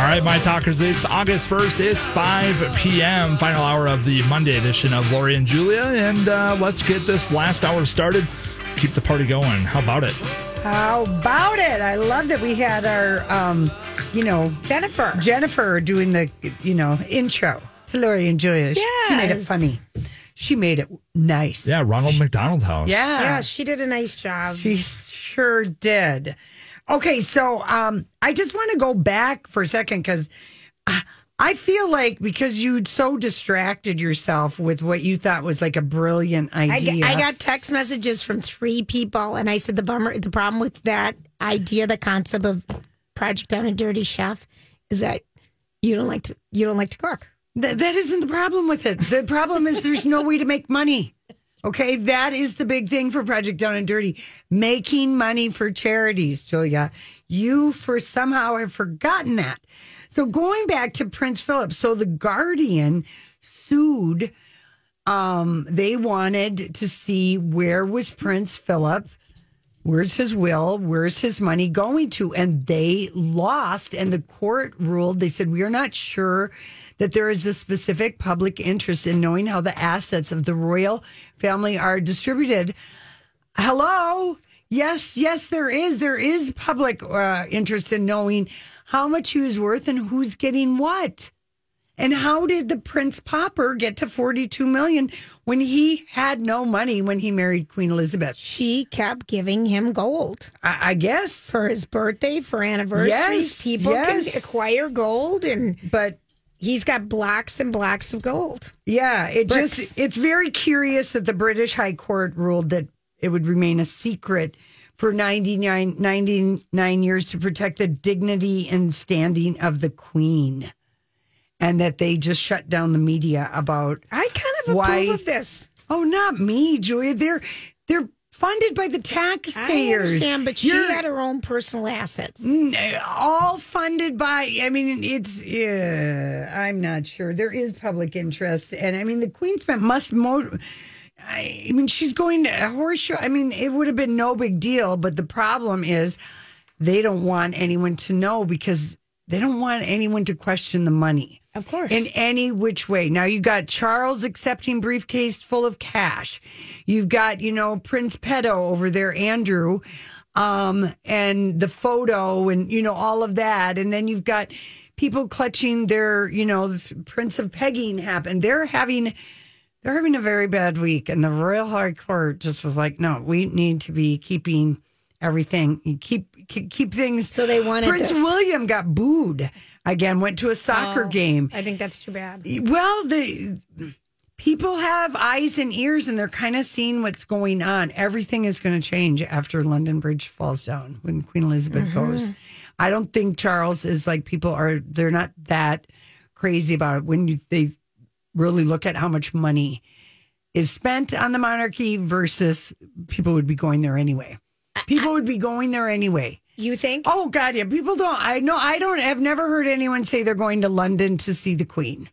All right, my talkers, it's August 1st. It's 5 p.m., final hour of the Monday edition of Lori and Julia. And uh, let's get this last hour started. Keep the party going. How about it? How about it? I love that we had our, um, you know, Jennifer. Jennifer doing the, you know, intro to Lori and Julia. She- She made it funny. She made it nice. Yeah, Ronald McDonald House. Yeah. Yeah, she did a nice job. She sure did. Okay, so um, I just want to go back for a second because I feel like because you'd so distracted yourself with what you thought was like a brilliant idea. got, I got text messages from three people, and I said the bummer, the problem with that idea, the concept of Project Down and Dirty Chef, is that you don't like to you don't like to cook. Th- that isn't the problem with it. The problem is there's no way to make money. Okay, that is the big thing for Project Down and Dirty, making money for charities, Julia. You for somehow have forgotten that. So going back to Prince Philip, so the Guardian sued. Um, they wanted to see where was Prince Philip, where's his will, where's his money going to, and they lost. And the court ruled. They said we are not sure that there is a specific public interest in knowing how the assets of the royal family are distributed. Hello. Yes, yes, there is. There is public uh, interest in knowing how much he was worth and who's getting what. And how did the Prince Popper get to 42 million when he had no money when he married Queen Elizabeth? She kept giving him gold I, I guess. for his birthday, for anniversaries. Yes, People yes. can acquire gold, and But he's got blocks and blocks of gold. yeah, it Bricks. just it's very curious that the British High Court ruled that it would remain a secret for 99, 99 years to protect the dignity and standing of the Queen. And that they just shut down the media about I kind of Why- approve of this. Oh, not me, Julia. They're they're funded by the taxpayers. I understand, but she You're- had her own personal assets. all funded by. I mean, it's. Yeah, I'm not sure. There is public interest, and I mean, the Queen spent must mo. I mean, she's going to a horse show. I mean, it would have been no big deal, but the problem is they don't want anyone to know because they don't want anyone to question the money Of course. in any which way. Now you got Charles accepting briefcase full of cash. You've got, you know, Prince Pedo over there, Andrew, um, and the photo and, you know, all of that. And then you've got people clutching their, you know, Prince of Pegging happened. They're having they're having a very bad week. And the Royal High Court just was like, no, we need to be keeping everything keep keep, keep things So they wanted Prince this. William got booed again, went to a soccer Oh, game. I think that's too bad. Well, the people have eyes and ears, and they're kind of seeing what's going on. Everything is going to change after London Bridge falls down when Queen Elizabeth Mm-hmm. goes. I don't think Charles is like people are. They're not that crazy about it when you, they really look at how much money is spent on the monarchy versus people would be going there anyway. People would be going there anyway. You think? Oh God, yeah. People don't. I know. I don't. I've never heard anyone say they're going to London to see the Queen.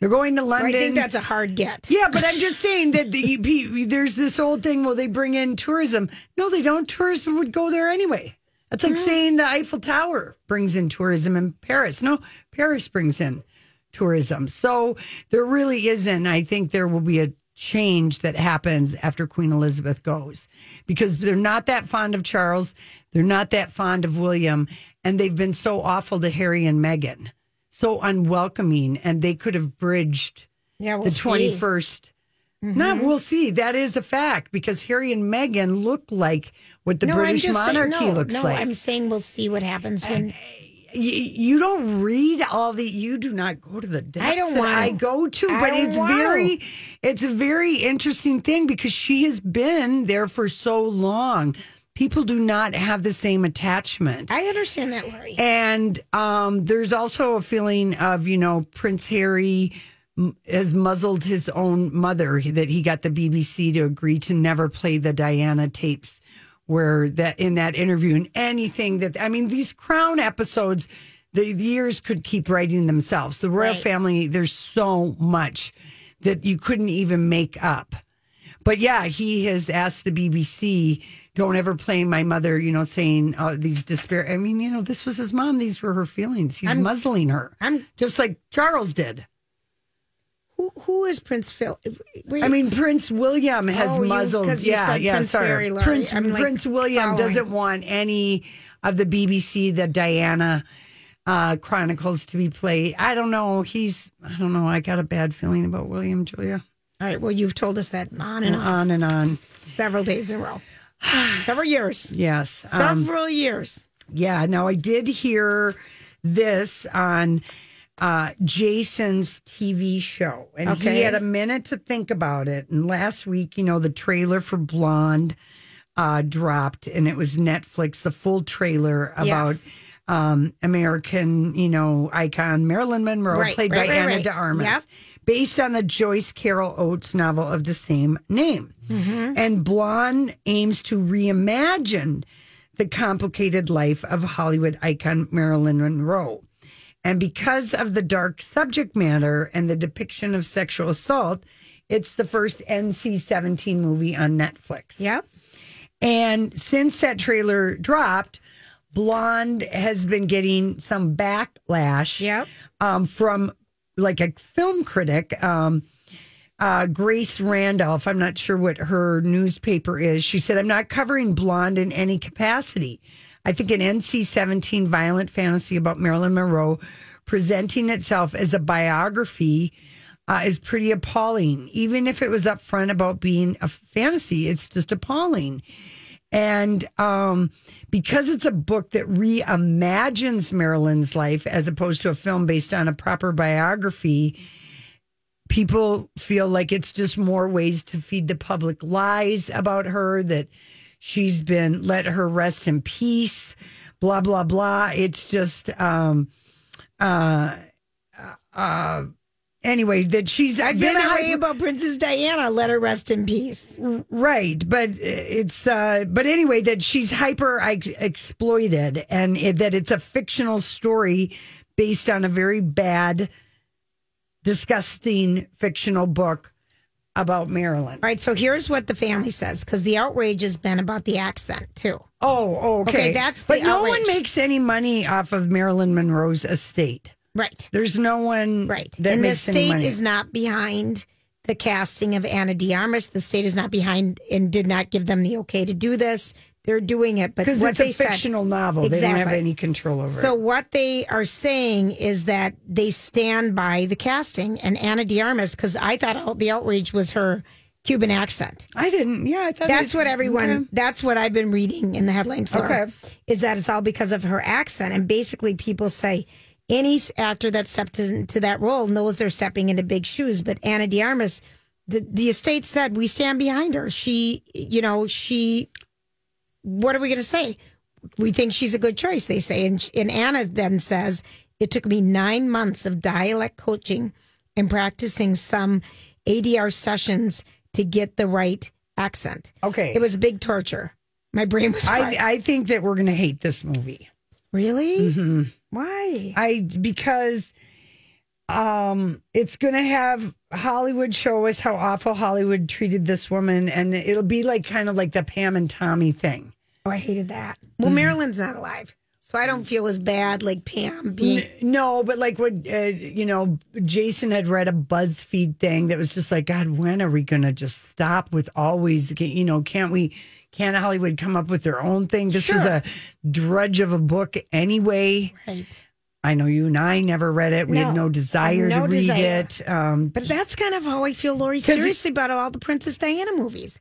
They're going to London. I think that's a hard get. yeah, but I'm just saying that the, there's this old thing. Well, they bring in tourism. No, they don't. Tourism would go there anyway. That's like hmm. saying the Eiffel Tower brings in tourism in Paris. No, Paris brings in tourism. So there really isn't. I think there will be a change that happens after Queen Elizabeth goes because they're not that fond of Charles. They're not that fond of William. and they've been so awful to Harry and Meghan, so unwelcoming, and they could have bridged Yeah, we'll the see. 21st. Mm-hmm. Not, we'll see. That is a fact because Harry and Meghan look like what the no, British monarchy saying, no, looks no, like. I'm saying we'll see what happens when. Y- you don't read all the you do not go to the depths I don't want I go to I but it's to. very it's a very interesting thing because she has been there for so long people do not have the same attachment I understand that, Lori. and um, there's also a feeling of you know Prince Harry m- has muzzled his own mother that he got the BBC to agree to never play the Diana tapes where that in that interview and anything that I mean these crown episodes the, the years could keep writing themselves the royal Right. family there's so much that you couldn't even make up but yeah, he has asked the BBC, don't ever play my mother, you know, saying uh, these despair. I mean, you know, this was his mom. These were her feelings. He's muzzling her. I'm- just like Charles did. Who, who is Prince Phil? I mean, Prince William has Oh, muzzled. you yeah, yeah, Prince sorry. Harry, Prince, I'm, like, Prince William following. doesn't want any of the BBC, the Diana uh, Chronicles to be played. I don't know. He's, I don't know. I got a bad feeling about William, Julia. all right. Well, you've told us that on and on On and on. several days in a row, several years, Yes. Um, several years. Yeah, now I did hear this on uh, Jason's TV show, and he had a minute to think about it. And last week, you know, the trailer for Blonde uh, dropped, and it was Netflix, the full trailer about. Yes. Um, American, you know, icon Marilyn Monroe, Right, played right, by right, Anna right. de Armas, Yep. based on the Joyce Carol Oates novel of the same name. Mm-hmm. And Blonde aims to reimagine the complicated life of Hollywood icon Marilyn Monroe. And because of the dark subject matter and the depiction of sexual assault, it's the first NC 17 movie on Netflix. Yep. And since that trailer dropped, Blonde has been getting some backlash Yep. um, from like a film critic, um, uh, Grace Randolph. I'm not sure what her newspaper is. She said, I'm not covering Blonde in any capacity. I think an NC 17 violent fantasy about Marilyn Monroe presenting itself as a biography uh, is pretty appalling. Even if it was upfront about being a fantasy, it's just appalling. And um, because it's a book that reimagines Marilyn's life as opposed to a film based on a proper biography, people feel like it's just more ways to feed the public lies about her that she's been let her rest in peace, blah, blah, blah. It's just, um, uh, uh, anyway, that she's I feel been that way about Princess Diana. Let her rest in peace. Right, but it's uh but anyway that she's hyper exploited and it, that it's a fictional story based on a very bad disgusting fictional book about Marilyn. All right. So here's what the family says because the outrage has been about the accent too. Oh, okay. Okay, that's the But no one makes any money off of Marilyn Monroe's estate. Right. There's no one Right. that and the state is not behind the casting of Anna de Armas. The state is not behind and did not give them the okay to do this. They're doing it, but because it's a said, fictional novel. They don't have any control over So it. what they are saying is that they stand by the casting and Anna de Armas because I thought all the outrage was her Cuban accent. I didn't. Yeah, I thought That's what everyone. Okay. That's what I've been reading in the headlines. Okay. is that it's all because of her accent, and basically people say any actor that stepped into that role knows they're stepping into big shoes. But Anna de Armas, the the estate said we stand behind her. She, you know, she. What are we going to say? We think she's a good choice. They say, and and Anna then says it took me nine months of dialect coaching and practicing some ADR sessions to get the right accent. Okay. It was big torture. My brain was. I I think that we're going to hate this movie. really? Mm-hmm. Why? I because um it's going to have Hollywood show us how awful Hollywood treated this woman and it'll be like kind of like the Pam and Tommy thing. Oh, I hated that. Well, Mm-hmm. Marilyn's not alive, so I don't feel as bad like Pam being. No, but like what uh, you know, Jason had read a BuzzFeed thing that was just like, God, when are we going to just stop with always, you know, can't we, Can't Hollywood come up with their own thing? This was a drudge of a book anyway. Right. I know you and I never read it. We had No, no desire no to read desire. it. Um, But that's kind of how I feel, Lori, seriously about all the Princess Diana movies.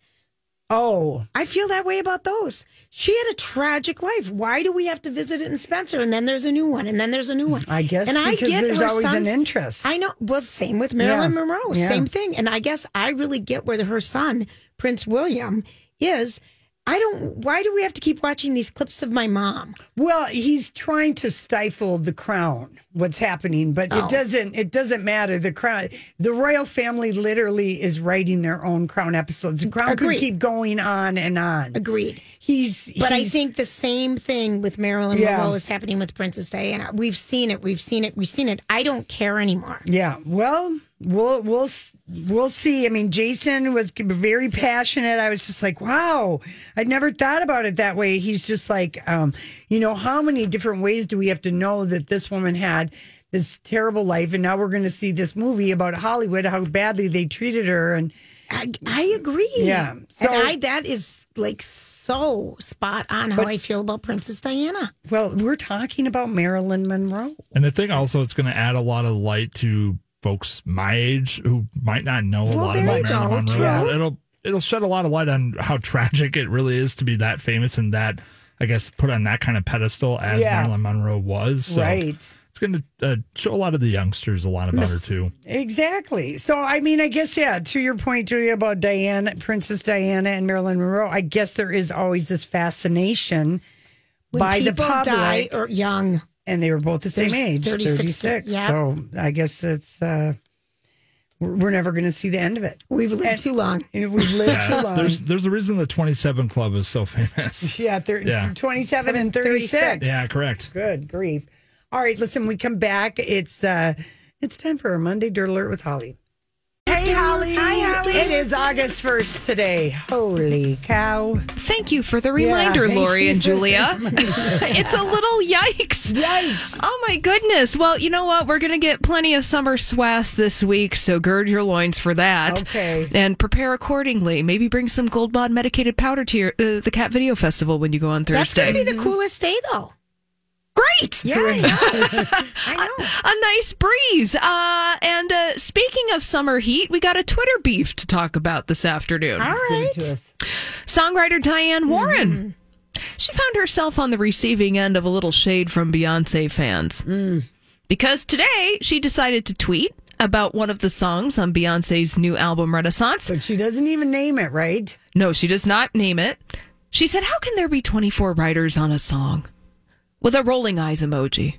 Oh, I feel that way about those. She had a tragic life. Why do we have to visit it in Spencer? And then there's a new one, and then there's a new one. I guess and I get there's her always an son's- interest. I know. Well, same with Marilyn Yeah. Monroe. Yeah. Same thing. And I guess I really get where her son, Prince William, is. I don't. Why do we have to keep watching these clips of my mom? Well, he's trying to stifle the crown. What's happening, but Oh. it doesn't. It doesn't matter. The crown, the royal family, literally is writing their own crown episodes. The crown Agreed. could keep going on and on. Agreed. He's, But I think the same thing with Marilyn Yeah. Monroe is happening with Princess Diana. We've seen it. We've seen it. We've seen it. I don't care anymore. Yeah. Well, we'll we'll we'll see. I mean, Jason was very passionate. I was just like, wow, I'd never thought about it that way. He's just like, um, you know, how many different ways do we have to know that this woman had this terrible life, and now we're going to see this movie about Hollywood, how badly they treated her, and I, I agree. Yeah. So- and I that is like so spot on how I feel about Princess Diana. well, we're talking about Marilyn Monroe. And I think also it's going to add a lot of light to folks my age who might not know a Well, lot about Marilyn Monroe. true. It'll it'll shed a lot of light on how tragic it really is to be that famous and that I guess put on that kind of pedestal as Yeah. Marilyn Monroe was. So Right. It's going to uh, show a lot of the youngsters a lot about her too. Exactly. So, I mean, I guess, yeah, to your point, Julia, about Diana, Princess Diana and Marilyn Monroe, I guess there is always this fascination When by the people public. die or young. and they were both the same There's age 36 36, yeah. so i guess it's uh we're we're never going to see the end of it We've lived too long. and we've lived too long there's there's a reason the 27 Club is so famous. yeah, thir- Yeah. 27 and 36 36. Yeah, correct. good grief all right listen we come back it's uh it's time for our monday dirt alert with holly Hey, Holly. Hi, Holly. It is August 1st today. Holy cow. Thank you for the reminder, thank Lori and Julia. it's a little yikes. Yikes. Oh my goodness. Well, you know what? We're going to get plenty of summer swass this week, so gird your loins for that. Okay. And prepare accordingly. Maybe bring some Gold Bond medicated powder to your, uh, the Cat Video Festival when you go on Thursday. That's going to be the coolest day, though. Great. Yeah, I know. I know. A nice breeze. Uh, and uh, speaking of summer heat, we got a Twitter beef to talk about this afternoon. All right. Songwriter Diane Warren. Mm-hmm. She found herself on the receiving end of a little shade from Beyonce fans. Mm. Because today she decided to tweet about one of the songs on Beyonce's new album Renaissance. But she doesn't even name it, right? No, she does not name it. She said, How can there be 24 writers on a song? With a rolling eyes emoji.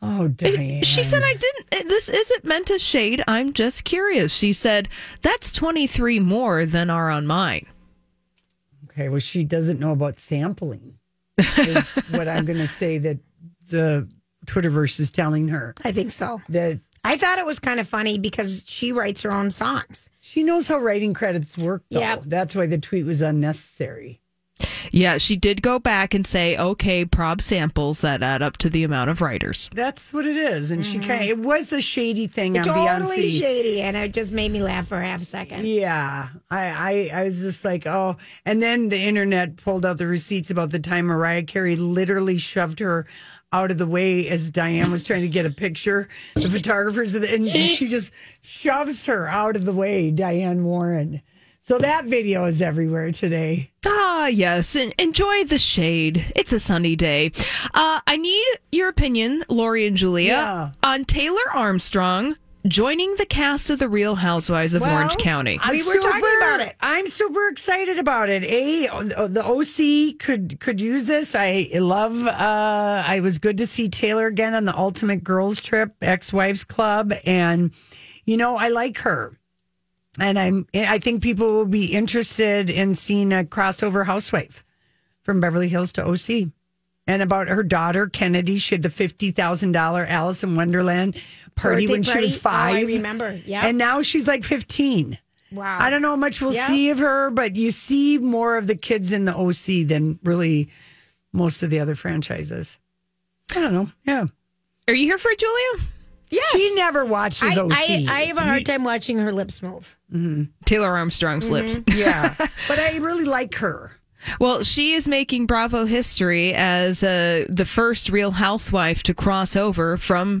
Oh, Diane. She said, I didn't, this isn't meant to shade. I'm just curious. She said, That's 23 more than are on mine. Okay, well, she doesn't know about sampling. Is what I'm going to say that the Twitterverse is telling her I think so. that I thought it was kind of funny because she writes her own songs. she knows how writing credits work. Though. Yep. that's why the tweet was unnecessary. Yeah, she did go back and say, okay, prob samples that add up to the amount of writers. That's what it is, and she mm-hmm. kind of it was a shady thing on Totally Beyonce. shady, and it just made me laugh for half a second. Yeah, I, I I was just like, oh, and then the internet pulled out the receipts about the time Mariah Carey literally shoved her out of the way as Diane was trying to get a picture. The photographers, and she just shoves her out of the way, Diane Warren. So that video is everywhere today. Ah, yes. En- enjoy the shade. It's a sunny day. Uh, I need your opinion, Lori and Julia, Yeah. on Taylor Armstrong joining the cast of The Real Housewives of Well, Orange County. We were talking about it. I'm super excited about it. A the OC could could use this. I love. uh I was good to see Taylor again on the Ultimate Girls Trip, Ex Wives Club, and you know I like her. And I'm. I think people will be interested in seeing a crossover housewife from Beverly Hills to OC. And about her daughter Kennedy, she had the fifty thousand dollar Alice in Wonderland party Birthday when she was party? Oh, I five. remember. Yeah. and now she's like fifteen. Wow. I don't know how much we'll Yeah. see of her, but you see more of the kids in the OC than really most of the other franchises. I don't know. Yeah. Are you here for it, Julia? Yes. He never watches I, OC. I, I have a hard time watching her lips move. Taylor Armstrong's lips. yeah, but I really like her. Well, she is making Bravo history as uh, the first real housewife to cross over from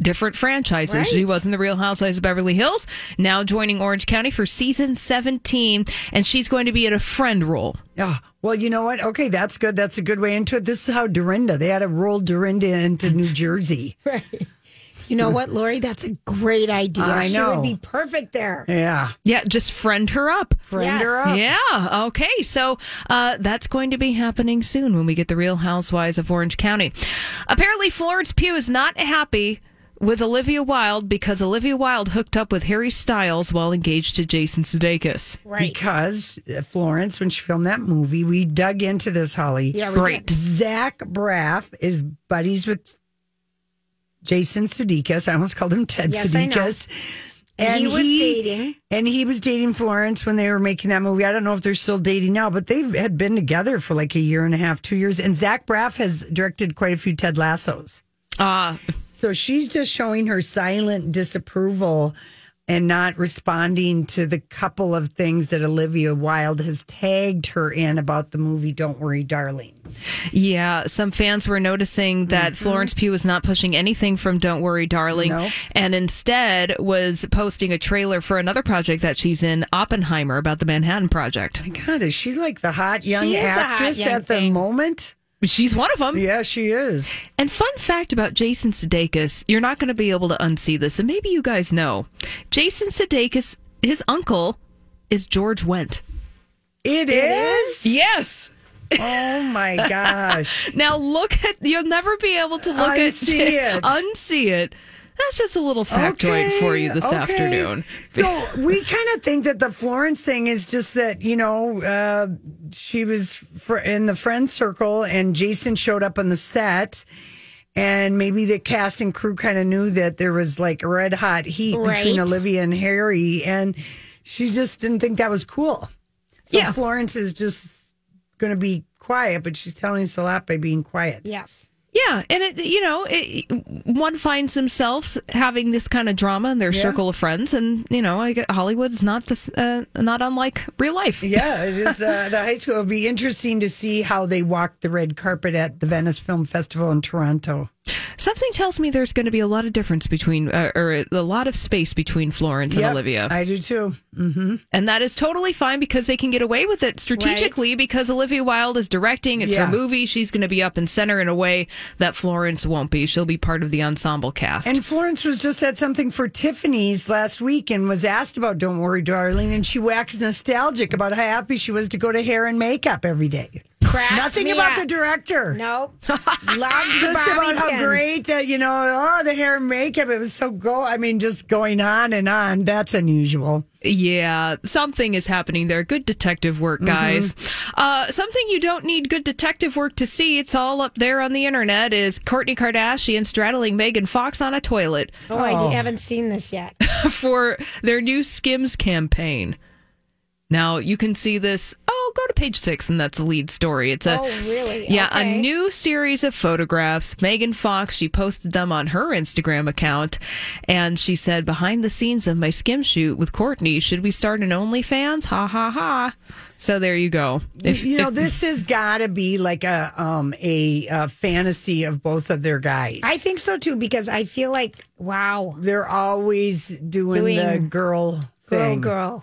different franchises. She was in the Real Housewives of Beverly Hills, now joining Orange County for season 17, and she's going to be in a friend role. Oh, well, you know what? Okay, that's good. That's a good way into it. This is how Dorinda, they had to roll Dorinda into New Jersey. Right. You know what, Lori? That's a great idea. I know. She know. would be perfect there. Yeah. Yeah, just friend her up. Friend her up. Yeah. Okay. So uh, that's going to be happening soon when we get the Real Housewives of Orange County. Apparently, Florence Pugh is not happy with Olivia Wilde because Olivia Wilde hooked up with Harry Styles while engaged to Jason Sudeikis. Right. Because uh, Florence, when she filmed that movie, we dug into this, Holly. Yeah, we Great. did. Zach Braff is buddies with Jason Sudeikis. I almost called him Ted Yes, I know. Sudeikis. And he was dating. And he was dating Florence when they were making that movie. I don't know if they're still dating now, but they had been together for like a year and a half, two years. And Zach Braff has directed quite a few Ted Lassos. Ah, So she's just showing her silent disapproval and not responding to the couple of things that Olivia Wilde has tagged her in about the movie Don't Worry, Darling. Yeah, some fans were noticing that Mm-hmm. Florence Pugh was not pushing anything from Don't Worry, Darling, and instead was posting a trailer for another project that she's in, Oppenheimer, about the Manhattan Project. My God, is she like the hot young is hot actress young at the moment? She's one of them. Yeah, she is. And fun fact about Jason Sudeikis, you're not going to be able to unsee this, and maybe you guys know. Jason Sudeikis, his uncle, is George Wendt. It is? Yes. Oh my gosh. Now look at you'll never be able to look Unsee at it. unsee it. That's just a little factoid Okay, for you this okay. afternoon. So we kind of think that the Florence thing is just that you know uh, she was fr- in the friend circle and Jason showed up on the set, and maybe the cast and crew kind of knew that there was like red hot heat between Olivia and Harry, and she just didn't think that was cool. So Yeah. Florence is just going to be quiet, but she's telling us a lot by being quiet. Yes. Yeah, and it you know it, one finds themselves having this kind of drama in their circle of friends, and you know I get, Hollywood's not this uh, not unlike real life. Yeah, it is. Uh, the high school. It'll be interesting to see how they walk the red carpet at the Venice Film Festival in Toronto. Something tells me there's going to be a lot of difference between, uh, or a lot of space between Florence and Olivia. I do too. Mm-hmm. And that is totally fine because they can get away with it strategically because Olivia Wilde is directing. It's Yeah. her movie. She's going to be up and center in a way that Florence won't be. She'll be part of the ensemble cast. And Florence was just at something for Tiffany's last week and was asked about "Don't Worry, Darling," and she waxed nostalgic about how happy she was to go to hair and makeup every day. Crack Nothing about up. the director. No. Loved the Just about how great that you know, oh, the hair and makeup. It was so go. I mean, just going on and on. That's unusual. yeah, something is happening there. Good detective work, guys. Uh, something you don't need good detective work to see. It's all up there on the internet. Is Kourtney Kardashian straddling Megan Fox on a toilet Oh, I haven't seen this yet. for their new Skims campaign. Now you can see this. Oh, go to page six, and that's the lead story. It's a Oh, really? yeah, Okay. a new series of photographs. Megan Fox, she posted them on her Instagram account, and she said, "Behind the scenes of my skim shoot with Kourtney, should we start an OnlyFans? Ha ha ha!" So there you go. If- you know, if- this has got to be like a um a, uh fantasy of both of their guys. I think so too because I feel like wow, They're always doing, Doing the girl girl, thing. girl.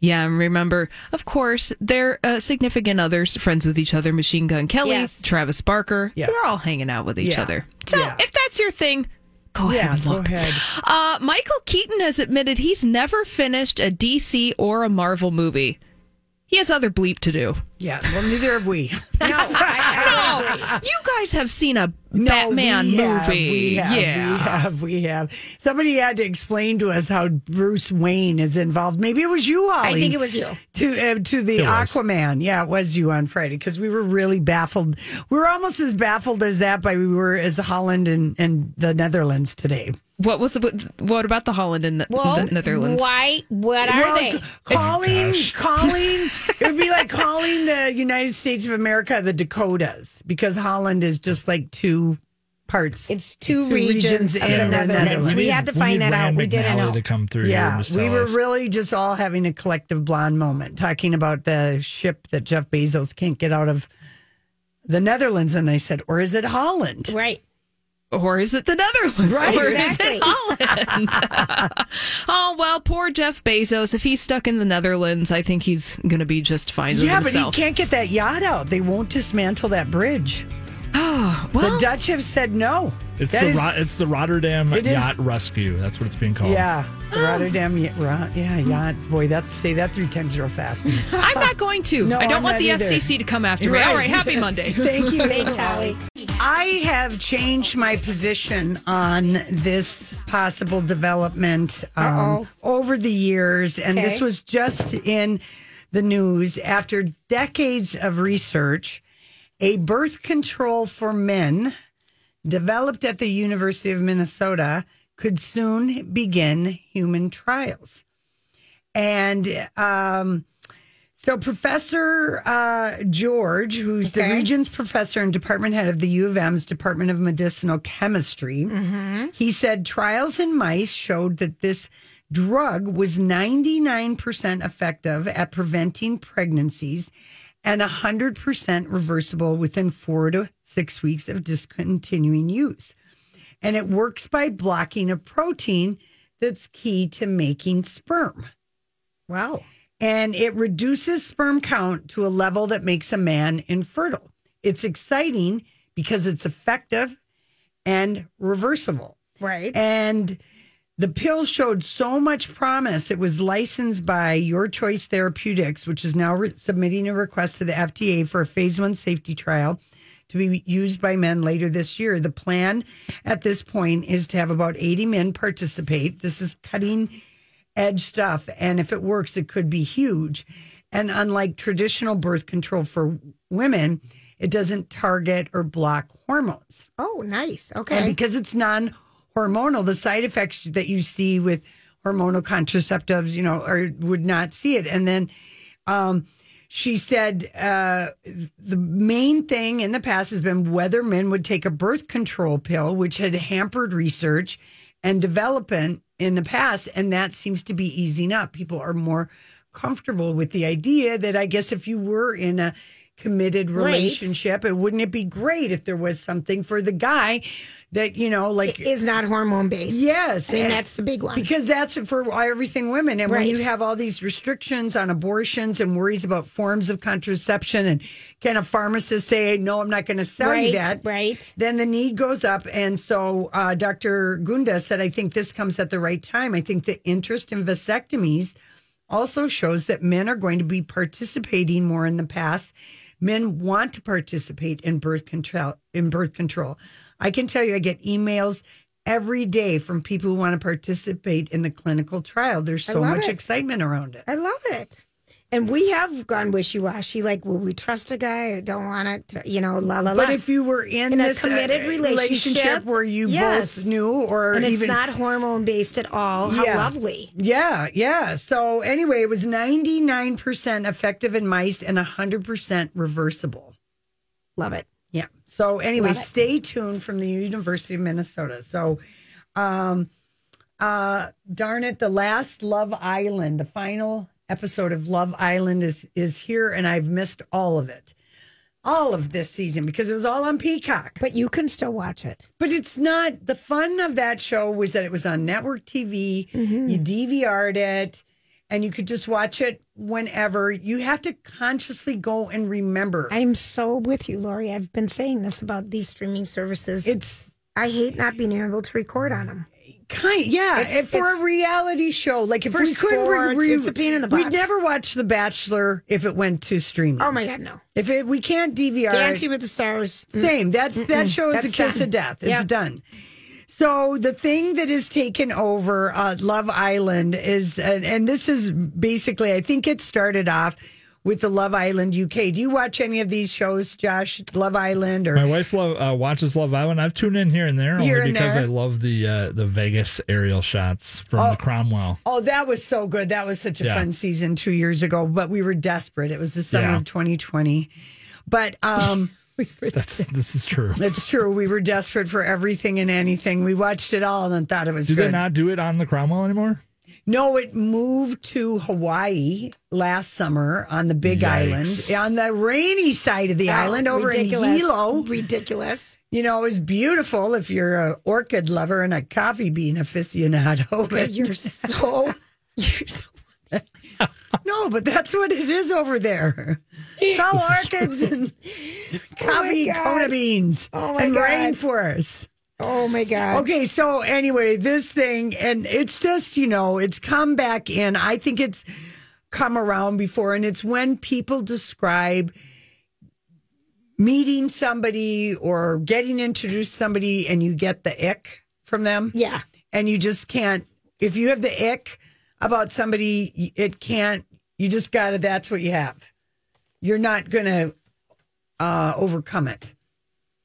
Yeah, and remember, of course, their uh, significant others, friends with each other, Machine Gun Kelly, Yes. Travis Barker, Yeah. they're all hanging out with each Yeah. other. So Yeah. if that's your thing, go ahead Yeah, and go ahead. Uh, Michael Keaton has admitted he's never finished a DC or a Marvel movie. He has other bleep to do. Yeah, well, neither have we. No, I, No, you guys have seen a No, Batman we have, movie. we have, yeah. we have, we have. Somebody had to explain to us how Bruce Wayne is involved. Maybe it was you, Holly. I think it was you. to uh, to the It was. Aquaman. Yeah, it was you on Friday because we were really baffled. We were almost as baffled as that by we were as Holland and, and the Netherlands today. What was the, what about the Holland and the, well, the Netherlands? Why? What are well, they? calling Gosh. calling it would be like calling the United States of America the Dakotas because Holland is just like two parts. It's two, regions, of the in Netherlands. We had to find need that out. Rand We didn't know. to come through. Yeah, we were really just all having a collective blonde moment, talking about the ship that Jeff Bezos can't get out of the Netherlands. And they said, or is it Holland? Right. Or is it the Netherlands? Right, or exactly. is it Holland? oh, well, poor Jeff Bezos. If he's stuck in the Netherlands, I think he's going to be just fine with Yeah, but he can't get that yacht out. They won't dismantle that bridge. Oh, well, the Dutch have said no. It's That the is- Ro- it's the Rotterdam It is- Yacht Rescue. That's what it's being called. yeah, the Rotterdam yacht. Ro- Yeah, yacht. Boy, that's say that three times real fast. I'm not going to. No, I don't I'm want the either. FCC to come after me. Right. All right, happy Monday. Thank you. Thanks, Holly. I have changed my position on this possible development um, over the years, and this was just in the news after decades of research. A birth control for men developed at the University of Minnesota could soon begin human trials. And um, so, Professor uh, Georg, who's the Regents Professor and Department Head of the U of M's Department of Medicinal Chemistry, he said trials in mice showed that this drug was 99% effective at preventing pregnancies and 100% reversible within four to six weeks of discontinuing use. And it works by blocking a protein that's key to making sperm Wow. and it reduces sperm count to a level that makes a man infertile. It's exciting because it's effective and reversible. Right. And the pill showed so much promise. It was licensed by Your Choice Therapeutics, which is now re- submitting a request to the FDA for a phase one safety trial to be used by men later this year. The plan at this point is to have about 80 men participate. This is cutting edge stuff. And if it works, it could be huge. And unlike traditional birth control for women, it doesn't target or block hormones. oh, nice. Okay. And because it's non hormonal, the side effects that you see with hormonal contraceptives, you know, or would not see it. And then um, she said uh, the main thing in the past has been whether men would take a birth control pill, which had hampered research and development in the past. And that seems to be easing up. People are more comfortable with the idea that I guess if you were in a committed Right. relationship, it wouldn't it be great if there was something for the guy that, you know, like is not hormone based. Yes. I mean, and- that's the big one. Because that's for everything women. And when you have all these restrictions on abortions and worries about forms of contraception, and can a pharmacist say, no, I'm not going to sell right. you that? Right. Then the need goes up. And so uh, Dr. Gunda said, I think this comes at the right time. I think the interest in vasectomies also shows that men are going to be participating more in the past. Men want to participate in birth control in birth control. I can tell you I get emails every day from people who want to participate in the clinical trial. There's so much it. excitement around it. I love it. And we have gone wishy washy. Like, will we trust a guy? I don't want it. You know, la la la. But if you were in, In a this uh, committed relationship, where you yes. both knew, or and it's even not hormone based at all, how Yeah. lovely. Yeah, yeah. So anyway, it was 99% effective in mice and 100% reversible. Love it. Yeah. So anyway, stay tuned from the University of Minnesota. So um uh darn it, the last Love Island, the final episode of Love Island is is here and I've missed all of it. All of this season because it was all on Peacock. But you can still watch it. But it's not the fun of that show was that it was on network TV. Mm-hmm. You DVR'd it and you could just watch it whenever. You have to consciously go and remember. I'm so with you, Lori. I've been saying this about these streaming services. It's I hate not being able to record on them. Kind yeah, It's- for it's- a reality show. Like if we couldn't re- it's a pain in the We'd never watch The Bachelor if it went to streaming. Oh my God, no. If it we can't DVR Dancing with the Stars. Same. That that show is a kiss done. of death. It's done. So the thing that has taken over uh, Love Island is, and, and this is basically, I think it started off with the Love Island UK. Do you watch any of these shows, Josh? Love Island or My wife love, uh, watches Love Island. I've tuned in here and there Here only and because there. I love the uh, the Vegas aerial shots from the Cromwell. Oh, that was so good. That was such a Yeah. fun season two years ago, but we were desperate. It was the summer Yeah. of 2020. But um, That's this is true. it's true. We were desperate for everything and anything. We watched it all and thought it was Do good. they not do it on the Cromwell anymore? No, it moved to Hawaii last summer on the Big Yikes. Island, on the rainy side of the oh, island over ridiculous. in Hilo. Ridiculous. You know, it was beautiful if you're an orchid lover and a coffee bean aficionado. But You're so. You're so no, but that's what it is over there. It's all orchids and oh coffee, God. Kona beans, Oh my and God. rainforests. Oh my God. Okay, so anyway, this thing, and it's just, you know, it's come back in. I think it's come around before, and it's when people describe meeting somebody or getting introduced to somebody and you get the ick from them. Yeah. And you just can't, if you have the ick about somebody, it can't, you just got to, that's what you have. You're not going to uh, overcome it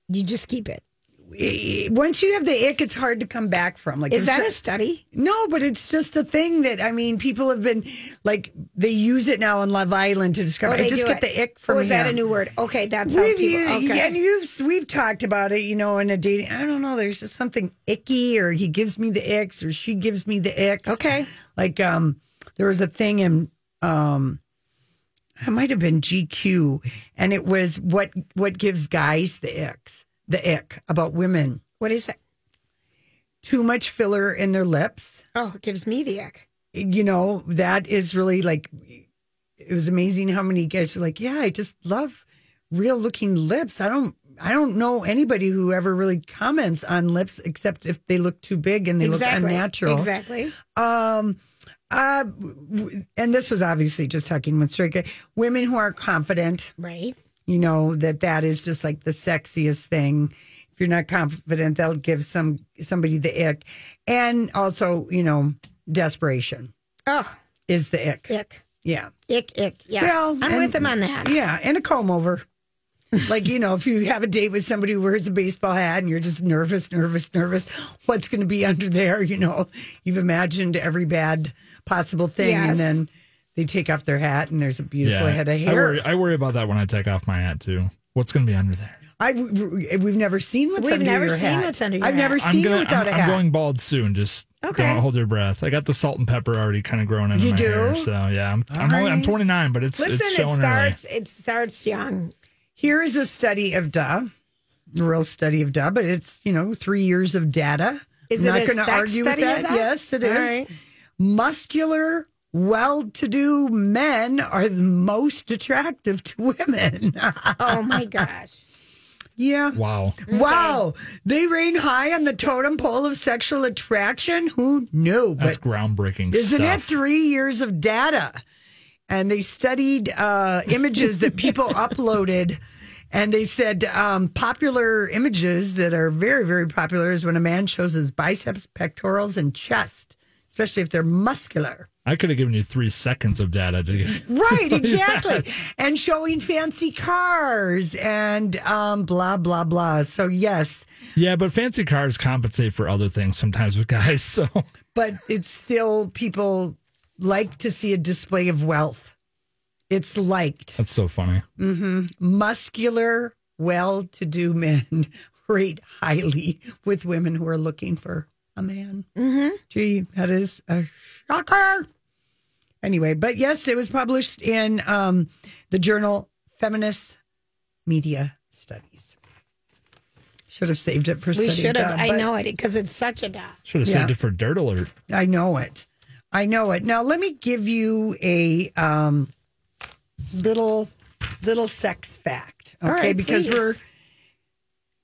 You just keep it. Once you have the ick, it's hard to come back from. Like, Is that a study? no? But it's just a thing that I mean, people have been like they use it now on Love Island to describe. Oh, I they just get it. the ick from. Or is that a new word? Okay, that's how We've people. used- Okay. and you've we've talked about it, you know, in a dating. I don't know. There's just something icky, or he gives me the icks, or she gives me the icks. Okay. Like um, there was a thing in um, it might have been GQ, and it was what what gives guys the icks, the ick about women. What is it? Too much filler in their lips. Oh, it gives me the ick. You know, that is really like, it was amazing how many guys were like, yeah, I just love real looking lips. I don't, I don't know anybody who ever really comments on lips except if they look too big and they exactly. look unnatural. Exactly. Um, uh, and this was obviously just talking with straight guy. Women who are confident, Right. You know, that that is just like the sexiest thing. If you're not confident, they'll give some somebody the ick. And also, you know, desperation Oh, is the ick. ick. Yeah. Ick, ick. Yes. Well, I'm and- with them on that. Yeah. And a comb over. like, you know, if you have a date with somebody who wears a baseball hat and you're just nervous, nervous, nervous, what's going to be under there? You know, you've imagined every bad possible thing. Yes. And then they take off their hat and there's a beautiful head of I hair. worry, I worry about that when I take off my hat too. What's going to be under there? I, we've never seen what's We've under never your seen hat. what's under your I've never hat. I'm seen gonna. you without I'm, a I'm hat. going bald soon. Just Okay. don't hold your breath. I got the salt and pepper already kind of growing into You my do? hair. So yeah, I'm I'm, only, I'm 29, but it's Listen, it's it showing starts. It starts young. Here is a study of duh, a real study of duh, but it's you know three years of data. Is I'm it not a going to sex argue study with of that. duh? Yes, it All is. right. Muscular, well-to-do men are the most attractive to women. Oh my gosh. yeah. early. Wow. Wow, they reign high on the totem pole of sexual attraction. Who knew? That's But groundbreaking Isn't it three years of data? And they studied uh, images that people uploaded. And they said um, popular images that are very, very popular is when a man shows his biceps, pectorals, and chest especially if they're muscular. I could have given you three seconds of data to give. Right, exactly. and showing fancy cars and um, blah, blah, blah. So, yes, Yeah, but fancy cars compensate for other things sometimes with guys. So but it's still people like to see a display of wealth. It's liked. that's so funny. Mm-hmm. Muscular, well to do men rate highly with women who are looking for a man. Mm-hmm. Gee, that is a shocker. Anyway, but yes, it was published in um, the journal Feminist Media Studies. Should have saved it for We study should have. time, I know it because it's such a dot. Should have Yeah. saved it for Dirt Alert. I know it. I know it. Now let me give you a um, little little sex fact, okay? All right, because please. we're.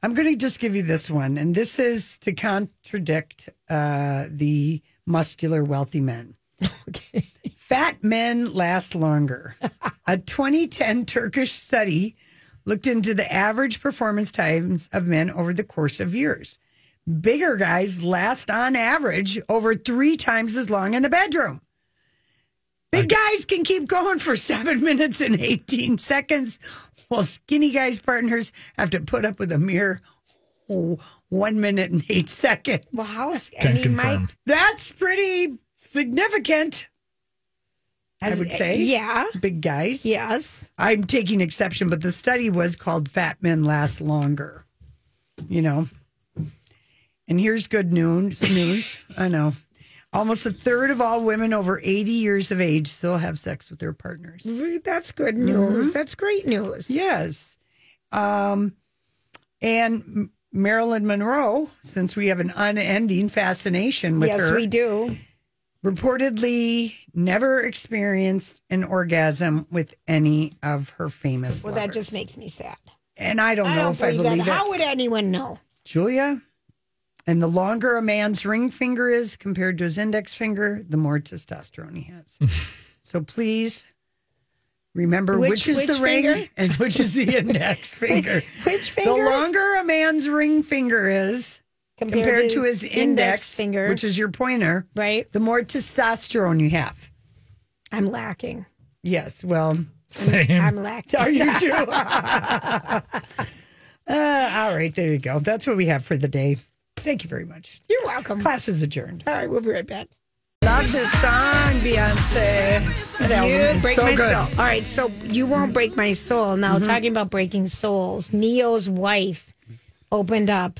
I'm going to just give you this one, and this is to contradict uh, the muscular wealthy men. Okay. Fat men last longer. A 2010 Turkish study looked into the average performance times of men over the course of years. Bigger guys last on average over three times as long in the bedroom. Big guys can keep going for seven minutes and 18 seconds, while skinny guys' partners have to put up with a mere oh, one minute and eight seconds. Well, how is I Can mean, confirm. Mike? That's pretty significant, I would say. Yeah. Big guys. Yes. I'm taking exception, but the study was called Fat Men Last Longer. You know. And here's good news. News. I know. Almost a third of all women over 80 years of age still have sex with their partners. That's good news. That's great news. Yes. Um, and Marilyn Monroe, since we have an unending fascination with yes, her, Yes, we do. Reportedly never experienced an orgasm with any of her famous Well, that just makes me sad. and I don't I know don't if I believe believe that. it. How would anyone know? Julia, and the longer a man's ring finger is compared to his index finger, the more testosterone he has. so please remember Which- which, is which the ring finger? and which is the index finger. Which finger? The longer a man's ring finger is compared, to, his index, finger, which is your pointer, right? the more testosterone you have. I'm lacking. Yes, well, Same. I'm lacking. are you too? uh, all right, there you go. That's what we have for the day. Thank you very much. You're welcome. Class is adjourned. All right, we'll be right back. Love this song, Beyonce. That album You break so my good. soul. All right, so you won't break my soul. Now, talking about breaking souls, Ne-Yo's wife opened up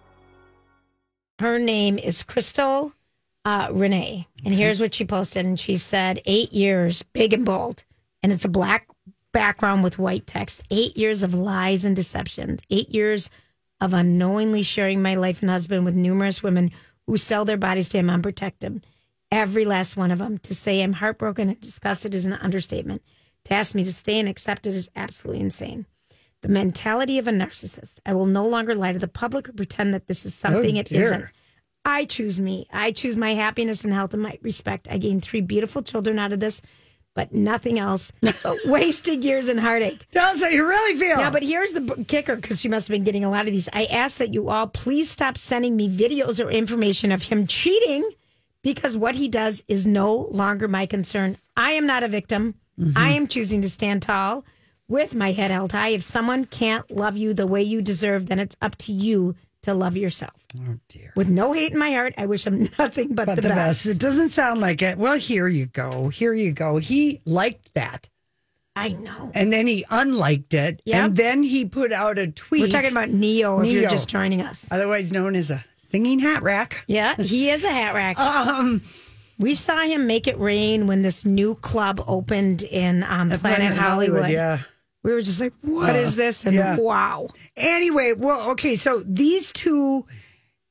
Her name is Crystal uh, Renay. And here's what she posted. And she said, eight years, big and bold. And it's a black background with white text. Eight years of lies and deception. Eight years of unknowingly sharing my life and husband with numerous women who sell their bodies to him unprotected. Every last one of them. To say I'm heartbroken and disgusted is an understatement. To ask me to stay and accept it is absolutely insane. The mentality of a narcissist. I will no longer lie to the public or pretend that this is oh, something it dear. isn't. I choose me. I choose my happiness and health and my respect. I gained three beautiful children out of this, but nothing else. but wasted years and heartache. Tell us how you really feel. Now, but here's the b- kicker because she must have been getting a lot of these. I ask that you all please stop sending me videos or information of him cheating because what he does is no longer my concern. I am not a victim. Mm-hmm. I am choosing to stand tall with my head held high. If someone can't love you the way you deserve, then it's up to you to love yourself. oh dear. With no hate in my heart, I wish him nothing but, But the, the, best. best. It doesn't sound like it. Well, here you go. Here you go. He liked that. I know. and then he unliked it, Yep. and then he put out a tweet. We're talking about Ne-Yo, if you're Ne-Yo. just joining us. otherwise known as a singing hat rack. Yeah, he is a hat rack. Um, we saw him make it rain when this new club opened in um, Planet, Hollywood. yeah. We were just like, "What is this? And yeah. wow. Anyway, well, okay, so these two,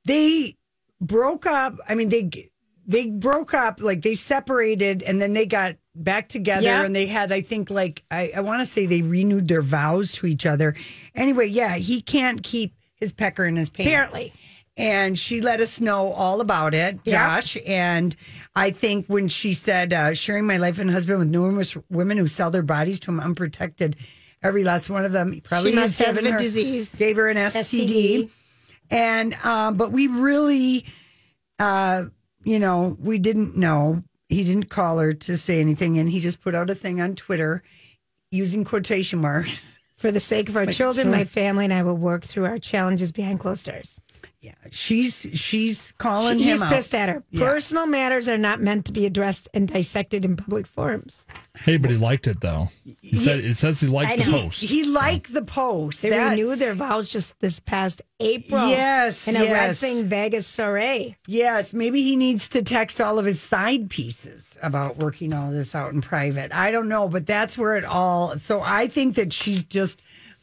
they broke up. I mean, they they broke up, like they separated, and then they got back together, Yeah. and they had, I think, like I, I want to say they renewed their vows to each other. Anyway, yeah, he can't keep his pecker in his pants. Apparently. And she let us know all about it, Yeah. Josh. And I think when she said, uh, sharing my life and husband with numerous women who sell their bodies to him unprotected, every last one of them probably She must have a her- disease. gave her an STD. STD. And, um, but we really, uh, you know, we didn't know. He didn't call her to say anything. And he just put out a thing on Twitter using quotation marks. For the sake of our children, my family, and I will work through our challenges behind closed doors. Yeah. She's, she's calling him He's out. pissed at her. Yeah. Personal matters are not meant to be addressed and dissected in public forums. Hey, but he liked it though. He said it says he liked the know. post. He liked the post. They That- renewed their vows just this past April. Yes, In a Red yes. Thing Vegas soiree. Yes, maybe he needs to text all of his side pieces about working all this out in private. I don't know, but that's where it all. So I think that she's just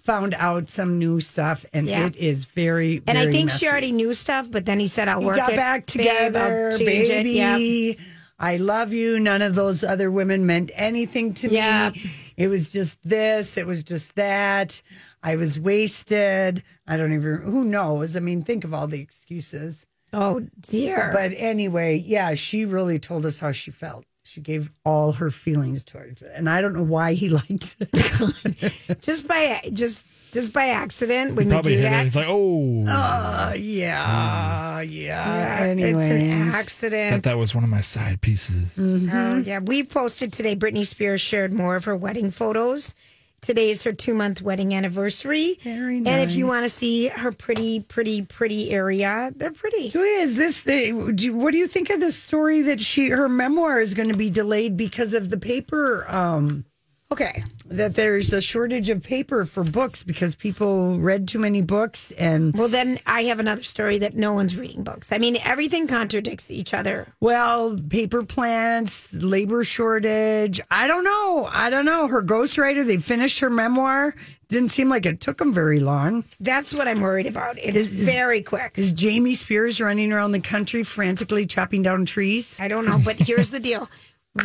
found out some new stuff, and Yeah. it is very. And I think messy. she already knew stuff, but then he said, I'll We work got it. back together, it." baby. Yeah. I love you. None of those other women meant anything to Yeah. me. It was just this. It was just that. I was wasted. I don't even. Who knows? I mean, think of all the excuses. Oh, dear. But anyway, yeah, she really told us how she felt. She gave all her feelings towards it, and I don't know why he liked it. just by just just by accident when you Probably do hit it. that. He's like, oh, uh, yeah, yeah. yeah, Anyway, it's an accident. thought that was one of my side pieces. Mm. Oh, yeah, we posted today. Britney Spears shared more of her wedding photos. Today is her two month wedding anniversary. Very And if you want to see her pretty, pretty, pretty area, they're pretty. Julia, is this the? Do you, what do you think of the story that she her memoir is going to be delayed because of the paper? Um, Okay. that there's a shortage of paper for books because people read too many books and Well, then I have another story that no one's reading books. I mean, everything contradicts each other. Well, paper plants, labor shortage. I don't know. I don't know. Her ghostwriter, they finished her memoir. Didn't seem like it took them very long. That's what I'm worried about. Is- is- very quick. Is Jamie Spears running around the country frantically chopping down trees? I don't know, but here's the deal.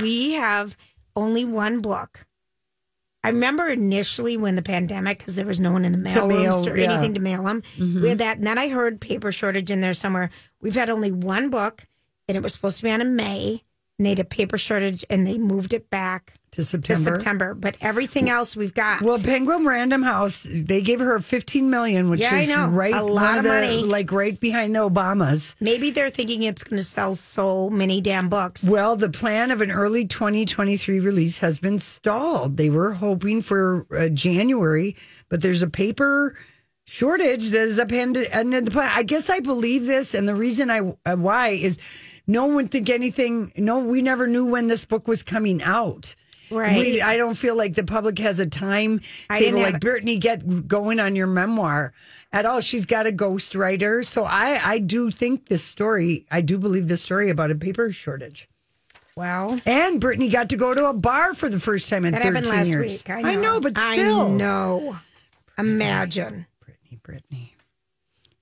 We have only one book. I remember initially when the pandemic, because there was no one in the mail mail, or yeah. anything to mail them. Mm-hmm. We had that. And then I heard paper shortage in there somewhere. We've had only one book, and it was supposed to be on in May. And they had a paper shortage, and they moved it back To September. to September. But everything else we've got. Well, Penguin Random House, they gave her 15 million, which Yeah, I is know. right A lot of the- money. like right behind the Obamas. maybe they're thinking it's going to sell so many damn books. Well, the plan of an early 2023 release has been stalled. They were hoping for uh, January, but there's a paper shortage that is upended ended the plan. I guess I believe this, and the reason I uh, why is no one would think anything. No, we never knew when this book was coming out. Right. We, I don't feel like the public has a time I table like have- Britney get going on your memoir at all. She's got a ghostwriter. So I, I do think this story, I do believe this story about a paper shortage. well, And Britney got to go to a bar for the first time in that 13 happened last years. week. I know. but still. I know. Imagine. Britney, Britney.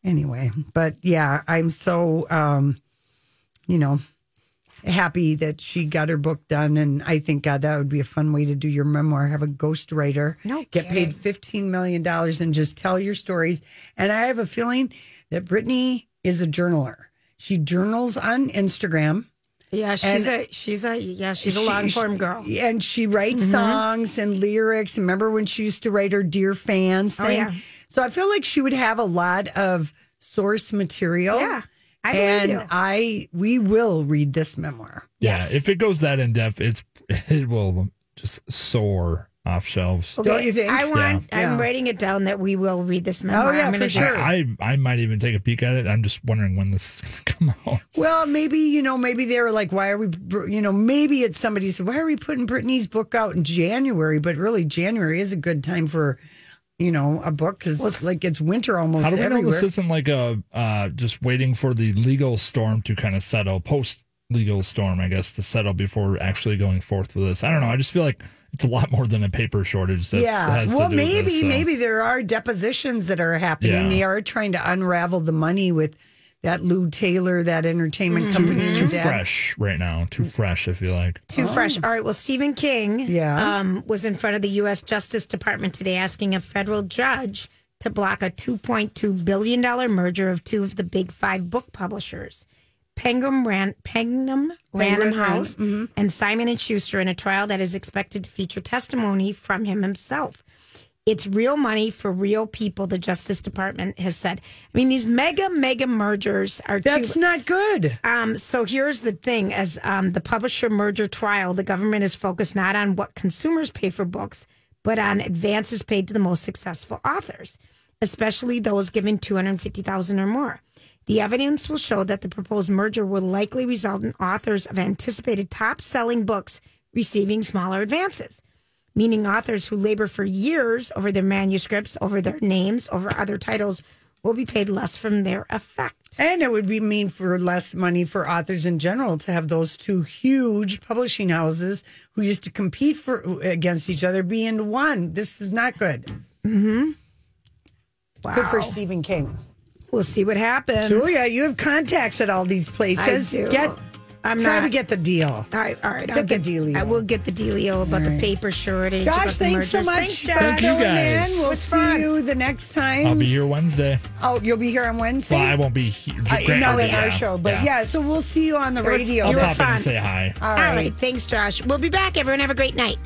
Anyway, but yeah, I'm so, um, you know, happy that she got her book done. And I think, God, that would be a fun way to do your memoir. Have a ghostwriter, No get paid $15 million and just tell your stories. And I have a feeling that Britney is a journaler. She journals on Instagram. Yeah, she's And- a she's a yeah she's a She- long form girl. And she writes Mm-hmm. songs and lyrics. Remember when she used to write her Dear Fans Oh, thing? yeah. So I feel like she would have a lot of source material. Yeah, I and you. I we will read this memoir. Yeah, Yes. if it goes that in depth, it's it will just soar off shelves. Don't you think? I want. Yeah. I'm Yeah. writing it down that we will read this oh, memoir. Oh, yeah, I'm for sure. I, I might even take a peek at it. I'm just wondering when this is going to come out. Well, maybe you know, maybe they were like, "Why are we?" You know, maybe it's somebody said, "Why are we putting Britney's book out in January?" But really, January is a good time for, you know, a book because like it's winter almost How do we everywhere. know this isn't like a uh, just waiting for the legal storm to kind of settle, post legal storm, I guess, to settle before actually going forth with this? I don't know. I just feel like it's a lot more than a paper shortage. That's, yeah. has Well, to do with maybe this, so. maybe there are depositions that are happening. Yeah. They are trying to unravel the money with that Lou Taylor, that entertainment It's too, company. it's too that. fresh right now. Too fresh. I feel like. Too fresh. All right. Well, Stephen King Yeah. um, was in front of the U.S. Justice Department today asking a federal judge to block a $2.2 billion merger of two of the big five book publishers, Penguin, Ran- Penguin Random House and Simon and Schuster, in a trial that is expected to feature testimony from him himself. It's real money for real people, the Justice Department has said. I mean, these mega, mega mergers are That's too, not good. um, so here's the thing: as um, the publisher merger trial, the government is focused not on what consumers pay for books, but on advances paid to the most successful authors, especially those given two hundred fifty thousand or more. The evidence will show that the proposed merger will likely result in authors of anticipated top-selling books receiving smaller advances, meaning authors who labor for years over their manuscripts, over their names, over other titles, will be paid less from their effect. And it would be mean for less money for authors in general to have those two huge publishing houses who used to compete for against each other be in one. This is not good. Mm-hmm. Wow. Good for Stephen King. We'll see what happens. Julia, you have contacts at all these places. I do. Get, I'm try not- to get the deal. All right, all right. Get I'll the get dealio. I will get the dealio about the paper shortage. Josh, about the thanks so mergers. much Thanks, for Josh. Thank you, filling guys. in. We'll was see fun. you the next time. I'll be here Wednesday. Oh, you'll be here on Wednesday. Well, I won't be uh, here. I, Grant no, will be, at our yeah. show, but yeah. so we'll see you on the It was- radio. I'll You were pop in fun. and say hi. All All right. right. Thanks, Josh. We'll be back. Everyone have a great night.